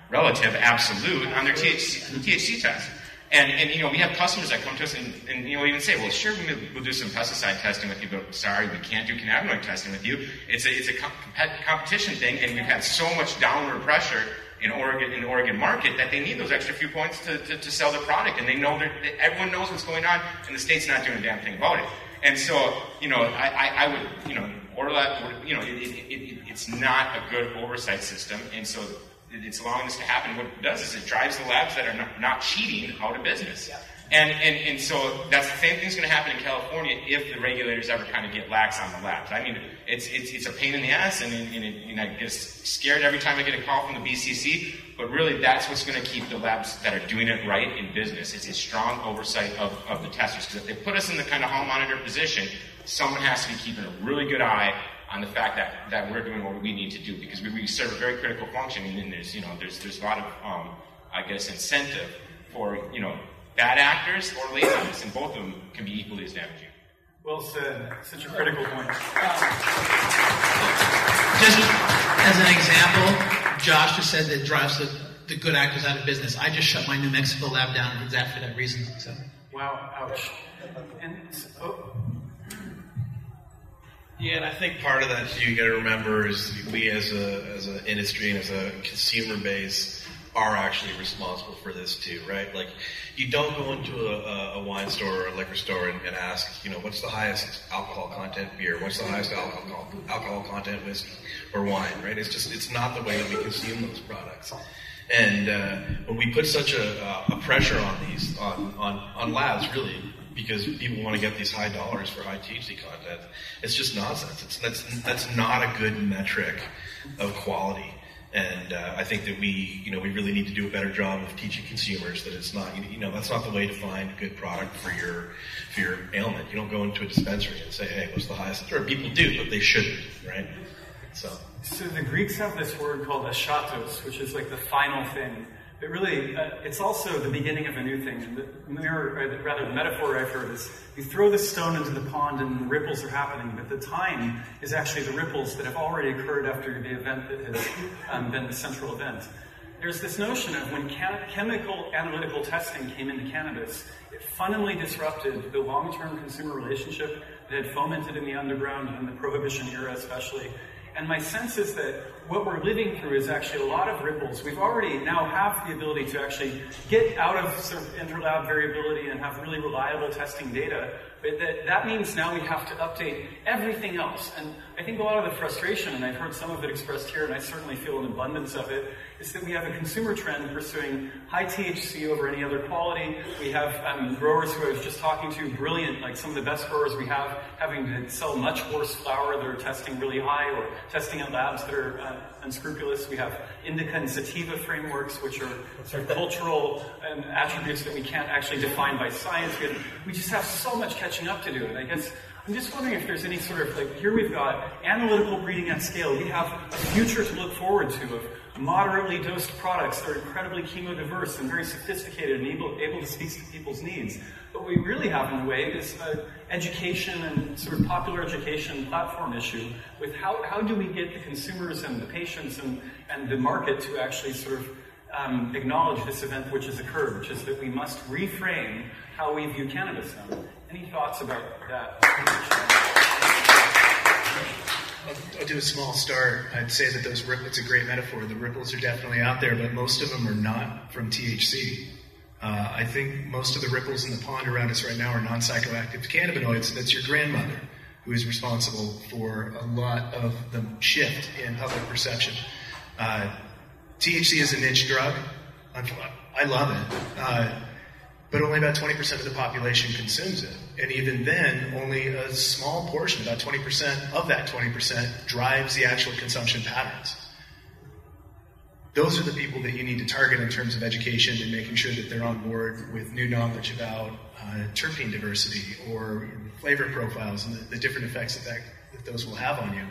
relative, absolute, on their THC, THC test. And, and, you know, we have customers that come to us and, and you know, even say, well, sure, we'll do some pesticide testing with you, but sorry, we can't do cannabinoid testing with you. It's a, it's a competition thing, and we've had so much downward pressure in Oregon, in the Oregon market that they need those extra few points to, to, to sell their product, and they know that everyone knows what's going on, and the state's not doing a damn thing about it. And so, you know, I, I, I would, you know, Orla, you know, it, it, it, it's not a good oversight system, and so it's allowing this to happen. What it does is it drives the labs that are not, not cheating out of business. Yeah. And, and, and so that's the same thing's going to happen in California if the regulators ever kind of get lax on the labs. I mean, it's, it's, it's a pain in the ass, and, and, and I get scared every time I get a call from the BCC, but really that's what's going to keep the labs that are doing it right in business. It's a strong oversight of, of the testers. Because if they put us in the kind of hall monitor position, someone has to be keeping a really good eye on the fact that, that we're doing what we need to do because we, we serve a very critical function and there's you know there's there's a lot of um, I guess incentive for you know bad actors or laziness and both of them can be equally as damaging. Well said. Such a critical point. Just as an example, Josh just said that drives the, the good actors out of business. I just shut my New Mexico lab down exactly for exactly that reason. So. Wow, ouch. And oh, yeah, and I think part of that too, you got to remember is we as a as an industry and as a consumer base are actually responsible for this too, right? Like, you don't go into a, a wine store or a liquor store and, and, ask, you know, what's the highest alcohol content beer? What's the highest alcohol alcohol content whiskey or wine? Right? It's just it's not the way that we consume those products. And uh, when we put such a, a pressure on these on, on on labs, really, because people want to get these high dollars for high THC content. It's just nonsense. It's, that's, that's not a good metric of quality. And uh, I think that we, you know, we really need to do a better job of teaching consumers that it's not, you know, that's not the way to find a good product for your for your ailment. You don't go into a dispensary and say, "Hey, what's the highest?" Or people do, but they shouldn't, right? So, so the Greeks have this word called eschatos, which is like the final thing it really, uh, it's also the beginning of a new thing. The mirror, the, rather, the metaphor I've heard is you throw the stone into the pond and the ripples are happening, but the time is actually the ripples that have already occurred after the event that has um, been the central event. There's this notion of when chem- chemical analytical testing came into cannabis, it fundamentally disrupted the long term consumer relationship that had fomented in the underground in the prohibition era, especially. And my sense is that what we're living through is actually a lot of ripples. We've already now have the ability to actually get out of sort of interlab variability and have really reliable testing data. But that, that means now we have to update everything else. And I think a lot of the frustration, and I've heard some of it expressed here, and I certainly feel an abundance of it, is that we have a consumer trend pursuing high THC over any other quality. We have um, growers who I was just talking to, brilliant, like some of the best growers we have, having to sell much worse flower that are testing really high or testing at labs that are unscrupulous. We have indica and sativa frameworks, which are sort of cultural um, attributes that we can't actually define by science. We, have, we just have so much catching up to do. And I guess I'm just wondering if there's any sort of like here we've got analytical breeding at scale. We have a future to look forward to of moderately dosed products that are incredibly chemodiverse and very sophisticated and able, able to speak to people's needs. What we really have in a way is an education and sort of popular education platform issue with how, how do we get the consumers and the patients and, and the market to actually sort of um, acknowledge this event which has occurred, which is that we must reframe how we view cannabis now. Any thoughts about that? I'll do a small start. I'd say that those ripples, it's a great metaphor. The ripples are definitely out there, but most of them are not from THC. Uh, I think most of the ripples in the pond around us right now are non psychoactive cannabinoids. That's your grandmother who is responsible for a lot of the shift in public perception. Uh, THC is a niche drug. I love it. Uh, but only about 20% of the population consumes it. And even then, only a small portion, about 20% of that 20%, drives the actual consumption patterns. Those are the people that you need to target in terms of education and making sure that they're on board with new knowledge about uh, terpene diversity or flavor profiles and the, the different effects that, that, that, those will have on you.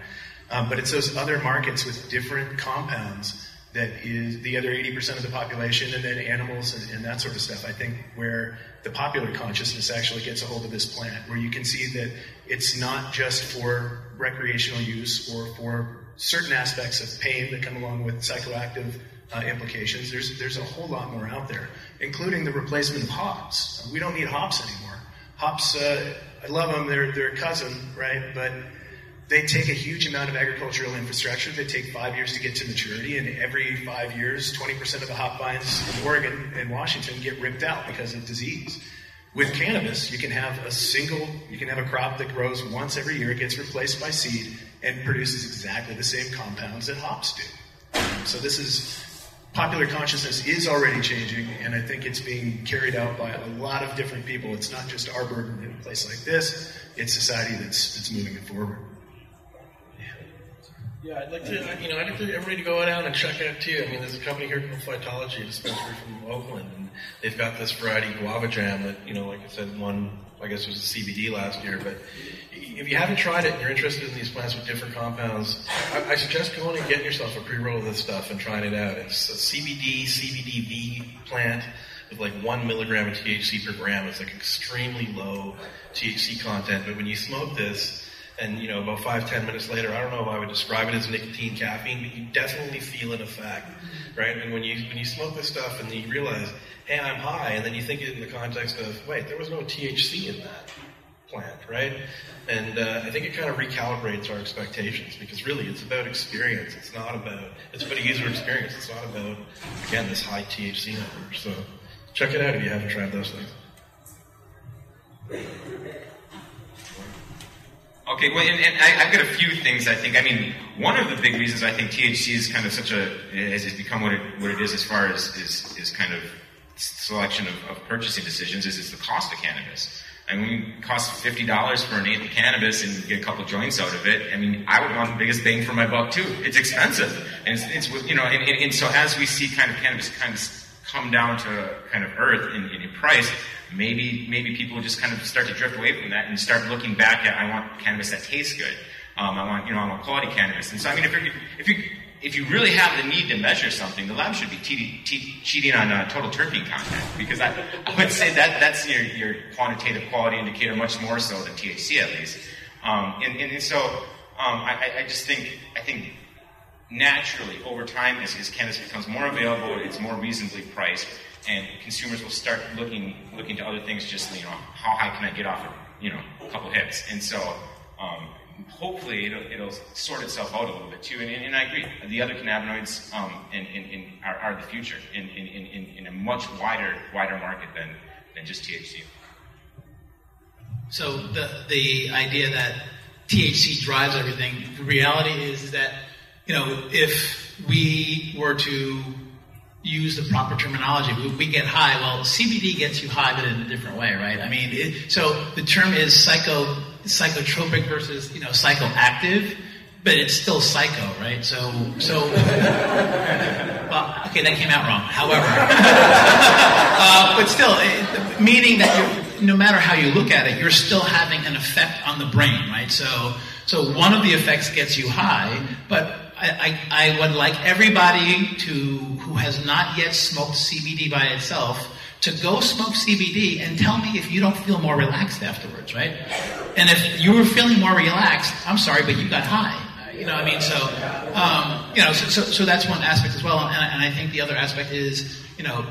Um, but it's those other markets with different compounds that is the other 80% of the population, and then animals and, and, that sort of stuff. I think where the popular consciousness actually gets a hold of this plant, where you can see that it's not just for recreational use or for certain aspects of pain that come along with psychoactive uh, implications. There's there's a whole lot more out there, including the replacement of hops. We don't need hops anymore. Hops, uh, I love them. They're they're a cousin, right? But they take a huge amount of agricultural infrastructure. They take five years to get to maturity, and every five years, 20% of the hop vines in Oregon and Washington get ripped out because of disease. With cannabis, you can have a single, you can have a crop that grows once every year, it gets replaced by seed, and produces exactly the same compounds that hops do. So this is popular consciousness is already changing, and I think it's being carried out by a lot of different people. It's not just our burden in a place like this; it's society that's that's moving it forward. Yeah, I'd like to, you know, I'd like to, everybody to go down and check it out too. I mean, there's a company here called Phytology, dispensary from Oakland, and they've got this variety guava jam that, you know, like I said, one, I guess it was a CBD last year, but if you haven't tried it and you're interested in these plants with different compounds, I, I suggest going and getting yourself a pre-roll of this stuff and trying it out. It's a CBD, CBDV plant with like one milligram of THC per gram. It's like extremely low THC content, but when you smoke this, and you know, about five, ten minutes later, I don't know if I would describe it as nicotine caffeine, but you definitely feel an effect, right? And when you when you smoke this stuff and you realize, hey, I'm high, and then you think it in the context of, wait, there was no THC in that right? And uh, I think it kind of recalibrates our expectations because really it's about experience. It's not about it's about a user experience. It's not about again this high THC number. So check it out if you haven't tried those things. Okay, well, and, and I, have got a few things I think. I mean, one of the big reasons I think THC is kind of such a has become what it what it is as far as is is kind of selection of, of purchasing decisions is is the cost of cannabis. I mean, cost fifty dollars for an eighth of cannabis and get a couple joints out of it. I mean, I would want the biggest bang for my buck too. It's expensive, and it's, it's you know, and, and, and, so as we see kind of cannabis kind of come down to kind of earth in, in price, maybe maybe people just kind of start to drift away from that and start looking back at I want cannabis that tastes good. Um, I want you know I want quality cannabis. And so I mean if you if you if you really have the need to measure something, the lab should be t- t- cheating on uh, total terpene content because I, I would say that that's your, your quantitative quality indicator much more so than THC at least. Um, and, and, so um, I, I just think I think naturally over time as, as cannabis becomes more available, it's more reasonably priced and consumers will start looking looking to other things. Just you know, how high can I get off of you know a couple hits? And so um, hopefully it'll, it'll, sort itself out a little bit too. And, and, and I agree, the other cannabinoids um, in, in, are, are, the future in, in, a much wider wider market than than just THC. So the the idea that THC drives everything. The reality is that you know if we were to use the proper terminology. We, we, get high. Well, CBD gets you high, but in a different way, right? I mean, it, so the term is psycho psychotropic versus you know psychoactive, but it's still psycho, right? So so. well, okay, that came out wrong. However, uh, but still, it, meaning that no matter how you look at it, you're still having an effect on the brain, right? So so one of the effects gets you high, but I, I, would like everybody to who has not yet smoked CBD by itself to go smoke CBD and tell me if you don't feel more relaxed afterwards, right? And if you were feeling more relaxed, I'm sorry, but you got high. You know, I mean, so um, you know, so, so, so that's one aspect as well, and, and I think the other aspect is, you know,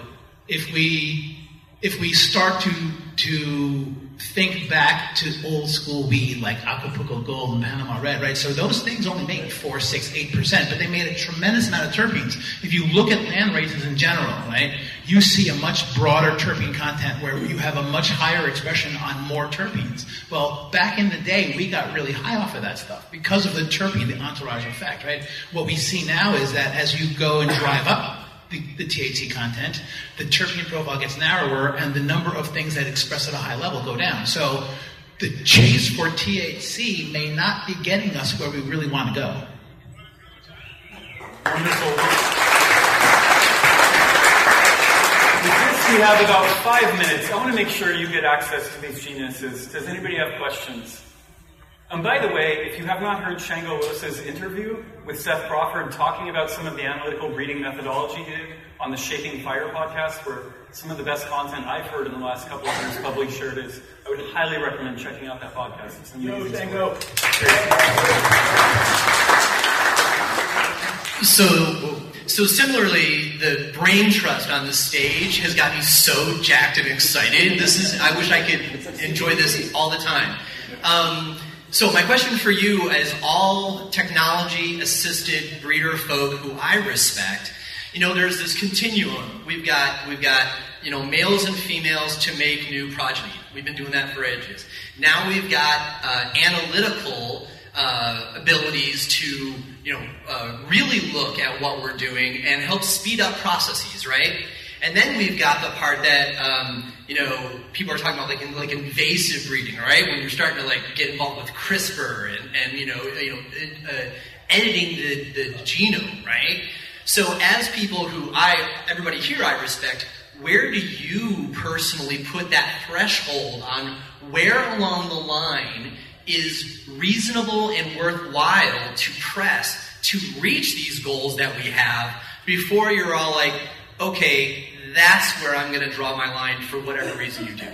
if we if we start to to think back to old school weed like Acapulco Gold and Panama Red, right? So those things only made four, six, eight percent, but they made a tremendous amount of terpenes. If you look at land races in general, right, you see a much broader terpene content where you have a much higher expression on more terpenes. Well, back in the day, we got really high off of that stuff because of the terpene, the entourage effect, right? What we see now is that as you go and drive up the, the THC content, the terpene profile gets narrower, and the number of things that express at a high level go down. So the chase for THC may not be getting us where we really want to go. Wonderful. We have about five minutes. I want to make sure you get access to these geniuses. Does anybody have questions? And by the way, if you have not heard Shango Los's interview with Seth Crawford talking about some of the analytical breeding methodology he did on the Shaping Fire podcast, where some of the best content I've heard in the last couple of years publicly shared is, I would highly recommend checking out that podcast. It's amazing. Yo, Shango. So, so similarly, the brain trust on the stage has got me so jacked and excited. This is, I wish I could enjoy this all the time. Um, so my question for you, as all technology-assisted breeder folk who I respect, you know, there's this continuum. We've got, we've got, you know, males and females to make new progeny. We've been doing that for ages. Now we've got uh, analytical uh, abilities to you know, uh, really look at what we're doing and help speed up processes, right? And then we've got the part that, um, you know, people are talking about like, in, like invasive breeding, right? When you're starting to like get involved with CRISPR and, and you know, you know, uh, editing the, the genome, right? So as people who I, everybody here I respect, where do you personally put that threshold on where along the line is reasonable and worthwhile to press to reach these goals that we have before you're all like, okay, that's where I'm going to draw my line for whatever reason you do.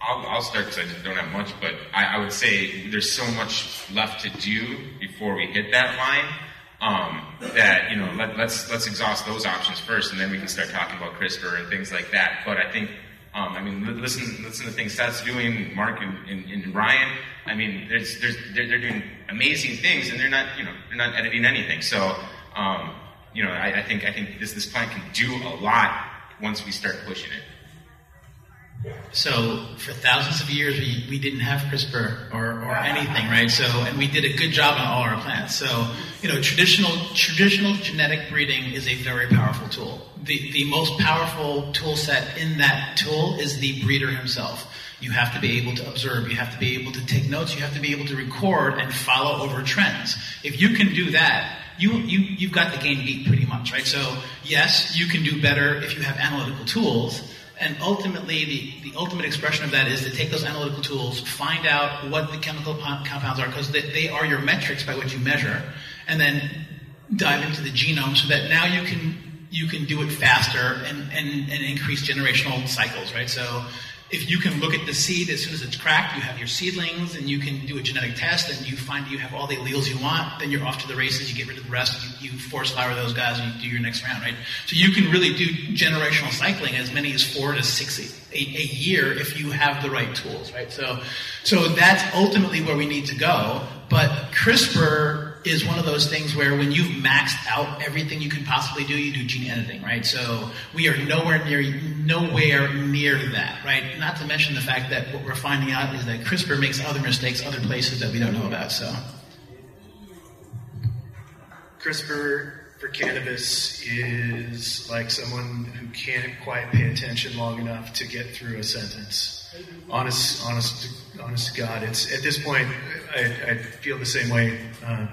I'll, I'll start because I just don't have much, but I, I, would say there's so much left to do before we hit that line. Um, that you know, let, let's let's exhaust those options first, and then we can start talking about CRISPR and things like that. But I think um, I mean, listen, listen to things Seth's doing, Mark and, and, and Ryan. I mean, there's, there's, they're, they're, doing amazing things, and they're not, you know, they're not editing anything. So, um, you know, I, I, think I think this this plant can do a lot once we start pushing it. So for thousands of years, we, we didn't have CRISPR or, or anything, right? So and we did a good job on all our plants. So you know, traditional traditional genetic breeding is a very powerful tool. The the most powerful tool set in that tool is the breeder himself. You have to be able to observe. You have to be able to take notes. You have to be able to record and follow over trends. If you can do that, you, you, you've got the game beat pretty much, right? So yes, you can do better if you have analytical tools. And ultimately, the, the ultimate expression of that is to take those analytical tools, find out what the chemical compounds are, because they, they are your metrics by which you measure, and then dive into the genome so that now you can you can do it faster and, and, and increase generational cycles, right? So if you can look at the seed as soon as it's cracked, you have your seedlings, and you can do a genetic test, and you find you have all the alleles you want, then you're off to the races. You get rid of the rest. You, you force flower those guys, and you do your next round, right? So you can really do generational cycling as many as four to six a, a, a year if you have the right tools, right? So, so that's ultimately where we need to go. But CRISPR is one of those things where when you've maxed out everything you can possibly do, you do gene editing, right? So we are nowhere near nowhere near that, right? Not to mention the fact that what we're finding out is that CRISPR makes other mistakes other places that we don't know about. So CRISPR for cannabis is like someone who can't quite pay attention long enough to get through a sentence. Honest, honest, honest to God, it's at this point I, I feel the same way. Uh,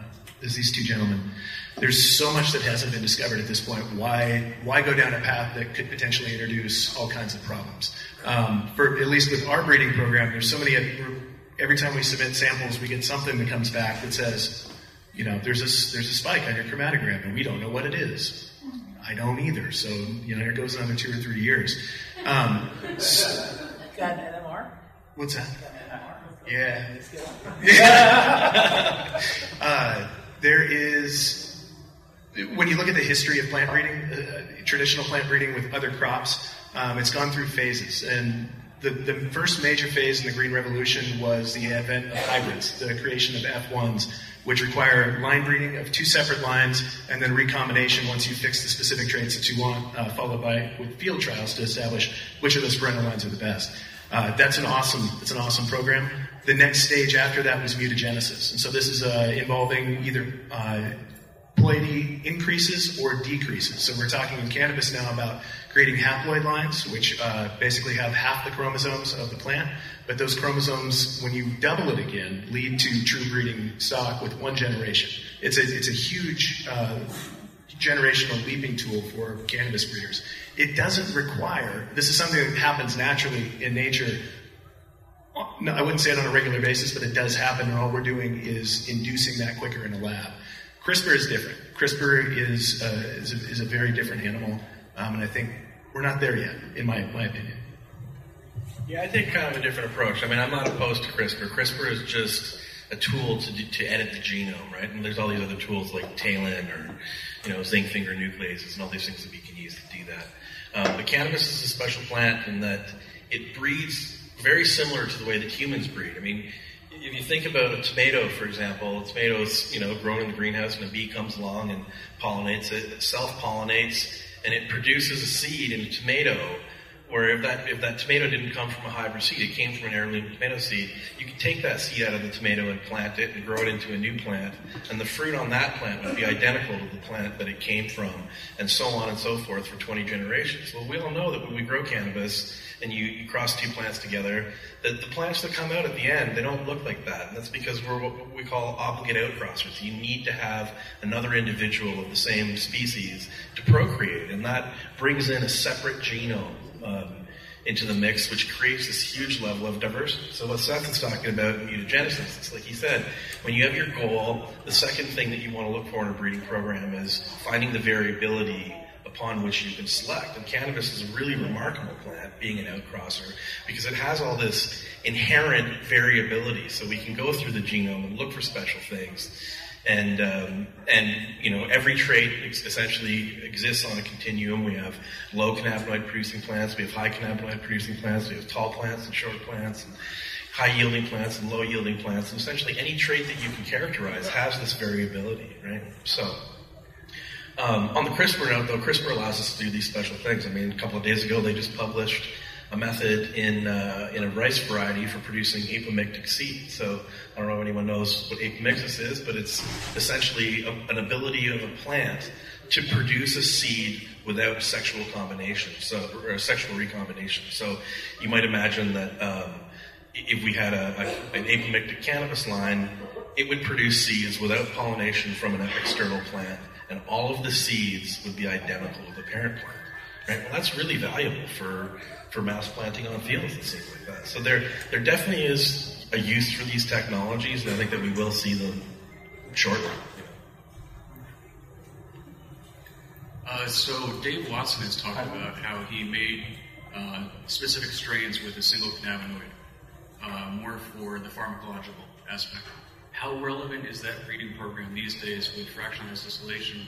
as these two gentlemen. There's so much that hasn't been discovered at this point. Why why go down a path that could potentially introduce all kinds of problems? Um, for at least with our breeding program, there's so many. Every time we submit samples, we get something that comes back that says, you know, there's a there's a spike on your chromatogram, and we don't know what it is. I don't either. So you know, it goes another two or three years. Um, so, Got an NMR? What's that? Yeah. uh, there is, when you look at the history of plant breeding, uh, traditional plant breeding with other crops, um, it's gone through phases. And the, the first major phase in the Green Revolution was the advent of hybrids, the creation of F1s, which require line breeding of two separate lines and then recombination once you fix the specific traits that you want, uh, followed by with field trials to establish which of those parental lines are the best. Uh, that's an awesome, it's an awesome program. The next stage after that was mutagenesis. And so this is uh, involving either uh, ploidy increases or decreases. So we're talking in cannabis now about creating haploid lines, which uh, basically have half the chromosomes of the plant. But those chromosomes, when you double it again, lead to true breeding stock with one generation. It's a it's a huge uh, generational leaping tool for cannabis breeders. It doesn't require. This is something that happens naturally in nature no, I wouldn't say it on a regular basis, but it does happen, and all we're doing is inducing that quicker in a lab. CRISPR is different. CRISPR is, uh, is, a, is, a, very different animal, um, and I think we're not there yet, in my, my opinion. Yeah, I think kind of a different approach. I mean, I'm not opposed to CRISPR. CRISPR is just a tool to, to edit the genome, right? And there's all these other tools like TALEN or, you know, zinc finger nucleases and all these things that we can use to do that. Um, but cannabis is a special plant in that it breeds very similar to the way that humans breed. I mean, if you think about a tomato, for example, a tomato is you know grown in the greenhouse, and a bee comes along and pollinates it. It self-pollinates, and it produces a seed in a tomato. Where if that if that tomato didn't come from a hybrid seed, it came from an heirloom tomato seed. You could take that seed out of the tomato and plant it and grow it into a new plant, and the fruit on that plant would be identical to the plant that it came from, and so on and so forth for 20 generations. Well, we all know that when we grow cannabis, and you, you cross two plants together, the, the plants that come out at the end, they don't look like that. And that's because we're what we call obligate outcrossers. You need to have another individual of the same species to procreate, and that brings in a separate genome. Um, into the mix, which creates this huge level of diversity. So what Seth is talking about in mutagenesis, it's like he said, when you have your goal, the second thing that you want to look for in a breeding program is finding the variability upon which you can select. And cannabis is a really remarkable plant, being an outcrosser, because it has all this inherent variability. So we can go through the genome and look for special things. And, um, and you know, every trait essentially exists on a continuum. We have low cannabinoid producing plants, we have high cannabinoid producing plants, we have tall plants and short plants, and high yielding plants and low yielding plants. And essentially any trait that you can characterize has this variability, right? So, um, on the CRISPR note, though, CRISPR allows us to do these special things. I mean, a couple of days ago, they just published a method in uh, in a rice variety for producing apomictic seed. So I don't know if anyone knows what apomixis is, but it's essentially a, an ability of a plant to produce a seed without sexual combination, so or sexual recombination. So you might imagine that um, if we had a, a, an apomictic cannabis line, it would produce seeds without pollination from an external plant and all of the seeds would be identical to the parent plant. Right? Well, that's really valuable for for mass planting on fields and things like that. So there there definitely is a use for these technologies, and I think that we will see them shortly. Uh, so Dave Watson has talked about how he made uh, specific strains with a single cannabinoid, uh, more for the pharmacological aspect. How relevant is that breeding program these days with fractionalized distillation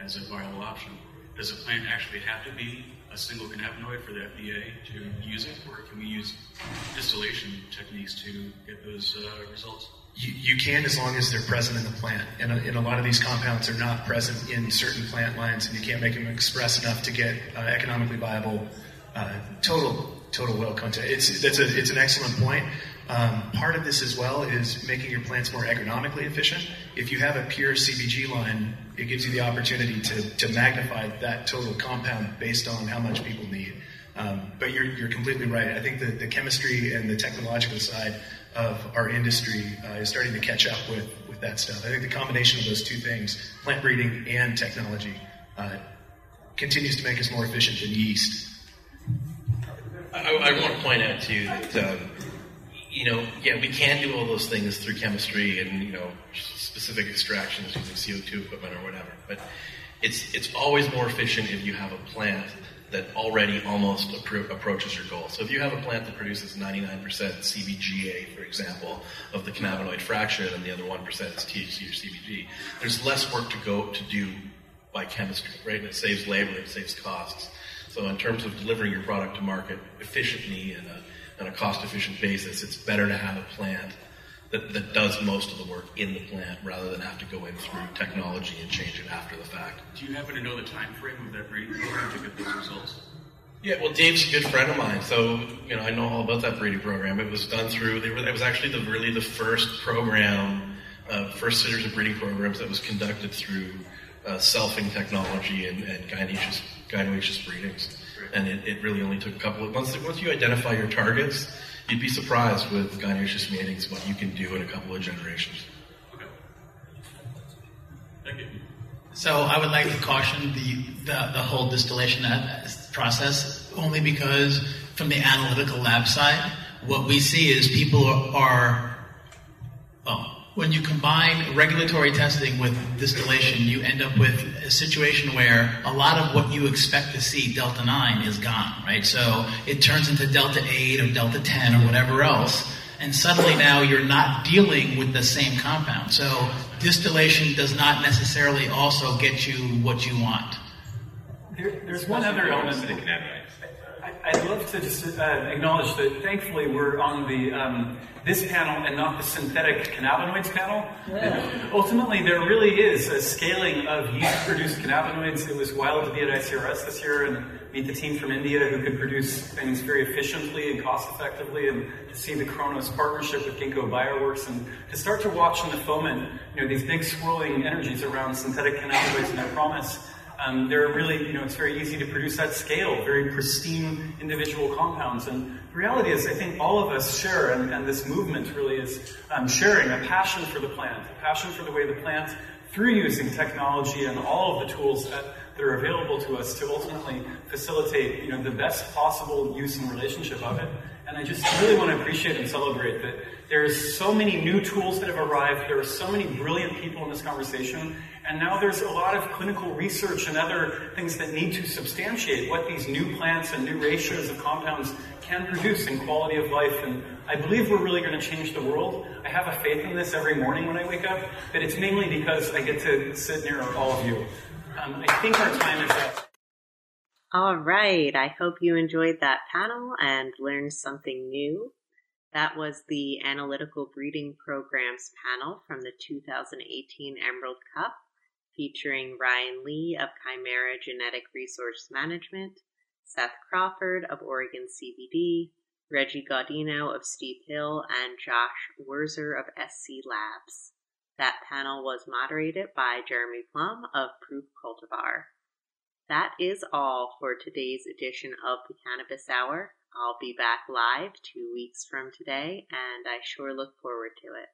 as a viable option? Does a plant actually have to be a single cannabinoid for the FDA to use it, or can we use distillation techniques to get those uh, results? You, you, can as long as they're present in the plant. And a, and a, lot of these compounds are not present in certain plant lines, and you can't make them express enough to get uh, economically viable uh, total total oil content. It's that's a it's an excellent point. Um, part of this as well is making your plants more economically efficient. If you have a pure CBG line, it gives you the opportunity to, to magnify that total compound based on how much people need. Um, but you're, you're completely right. I think the, the chemistry and the technological side of our industry uh, is starting to catch up with, with that stuff. I think the combination of those two things, plant breeding and technology, uh, continues to make us more efficient than yeast. I, I want to point out too that um, you know, yeah, we can do all those things through chemistry and you know specific extractions using CO2 equipment or whatever. But it's it's always more efficient if you have a plant that already almost appro- approaches your goal. So if you have a plant that produces 99% CBGA, for example, of the cannabinoid fraction, and the other 1% is THC or CBG, there's less work to go to do by chemistry, right? And it saves labor, it saves costs. So in terms of delivering your product to market efficiently and a on a cost efficient basis, it's better to have a plant that, that does most of the work in the plant rather than have to go in through technology and change it after the fact. Do you happen to know the time frame of that breeding program to get those results? Yeah, well, Dave's a good friend of mine, so you know I know all about that breeding program. It was done through. They were, it was actually the really the first program, uh, first series of breeding programs that was conducted through uh, selfing technology and, and gynoecious, gynoecious breedings. And it, it really only took a couple of once once you identify your targets, you'd be surprised with gynoecious matings what you can do in a couple of generations. Okay. Thank you. So I would like to caution the, the, the whole distillation uh, process only because from the analytical lab side, what we see is people are, oh, when you combine regulatory testing with distillation, you end up with a situation where a lot of what you expect to see, delta 9, is gone, right? So it turns into delta 8 or delta 10 or whatever else, and suddenly now you're not dealing with the same compound. So distillation does not necessarily also get you what you want. There, there's one other element. that can I, would love to just uh, acknowledge that thankfully we're on the um, this panel and not the synthetic cannabinoids panel. Yeah. Ultimately, there really is a scaling of yeast-produced cannabinoids. It was wild to be at ICRS this year and meet the team from India who could produce things very efficiently and cost-effectively, and to see the Cronos partnership with Ginkgo Bioworks, and to start to watch in the foment, you know, these big swirling energies around synthetic cannabinoids and their promise. Um, they're really, you know, it's very easy to produce at scale, very pristine individual compounds. And the reality is, I think all of us share, and, and this movement really is um, sharing a passion for the plant, a passion for the way the plant, through using technology and all of the tools that, that are available to us to ultimately facilitate, you know, the best possible use and relationship of it. And I just really want to appreciate and celebrate that there's so many new tools that have arrived. There are so many brilliant people in this conversation. And now there's a lot of clinical research and other things that need to substantiate what these new plants and new ratios of compounds can produce in quality of life. And I believe we're really going to change the world. I have a faith in this every morning when I wake up, but it's mainly because I get to sit near all of you. Um, I think our time is up. All right. I hope you enjoyed that panel and learned something new. That was the Analytical Breeding Programs panel from the 2018 Emerald Cup, featuring Ryan Lee of Chimera Genetic Resource Management, Seth Crawford of Oregon CBD, Reggie Gaudino of Steep Hill, and Josh Wurzer of SC Labs. That panel was moderated by Jeremy Plumb of Proof Cultivar. That is all for today's edition of the Cannabis Hour. I'll be back live two weeks from today, and I sure look forward to it.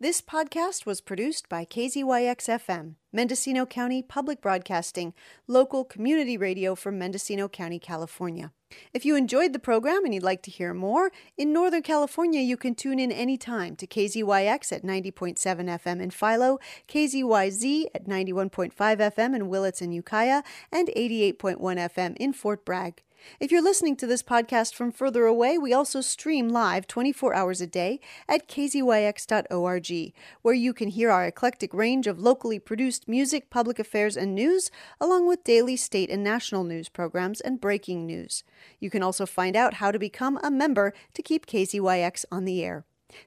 This podcast was produced by KZYX FM, Mendocino County Public Broadcasting, local community radio from Mendocino County, California. If you enjoyed the program and you'd like to hear more, in Northern California you can tune in anytime to KZYX at 90.7 FM in Philo, KZYZ at 91.5 FM in Willits and Ukiah, and 88.1 FM in Fort Bragg. If you're listening to this podcast from further away, we also stream live 24 hours a day at kzyx.org, where you can hear our eclectic range of locally produced music, public affairs, and news, along with daily state and national news programs and breaking news. You can also find out how to become a member to keep KZYX on the air.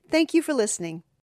Thank you for listening.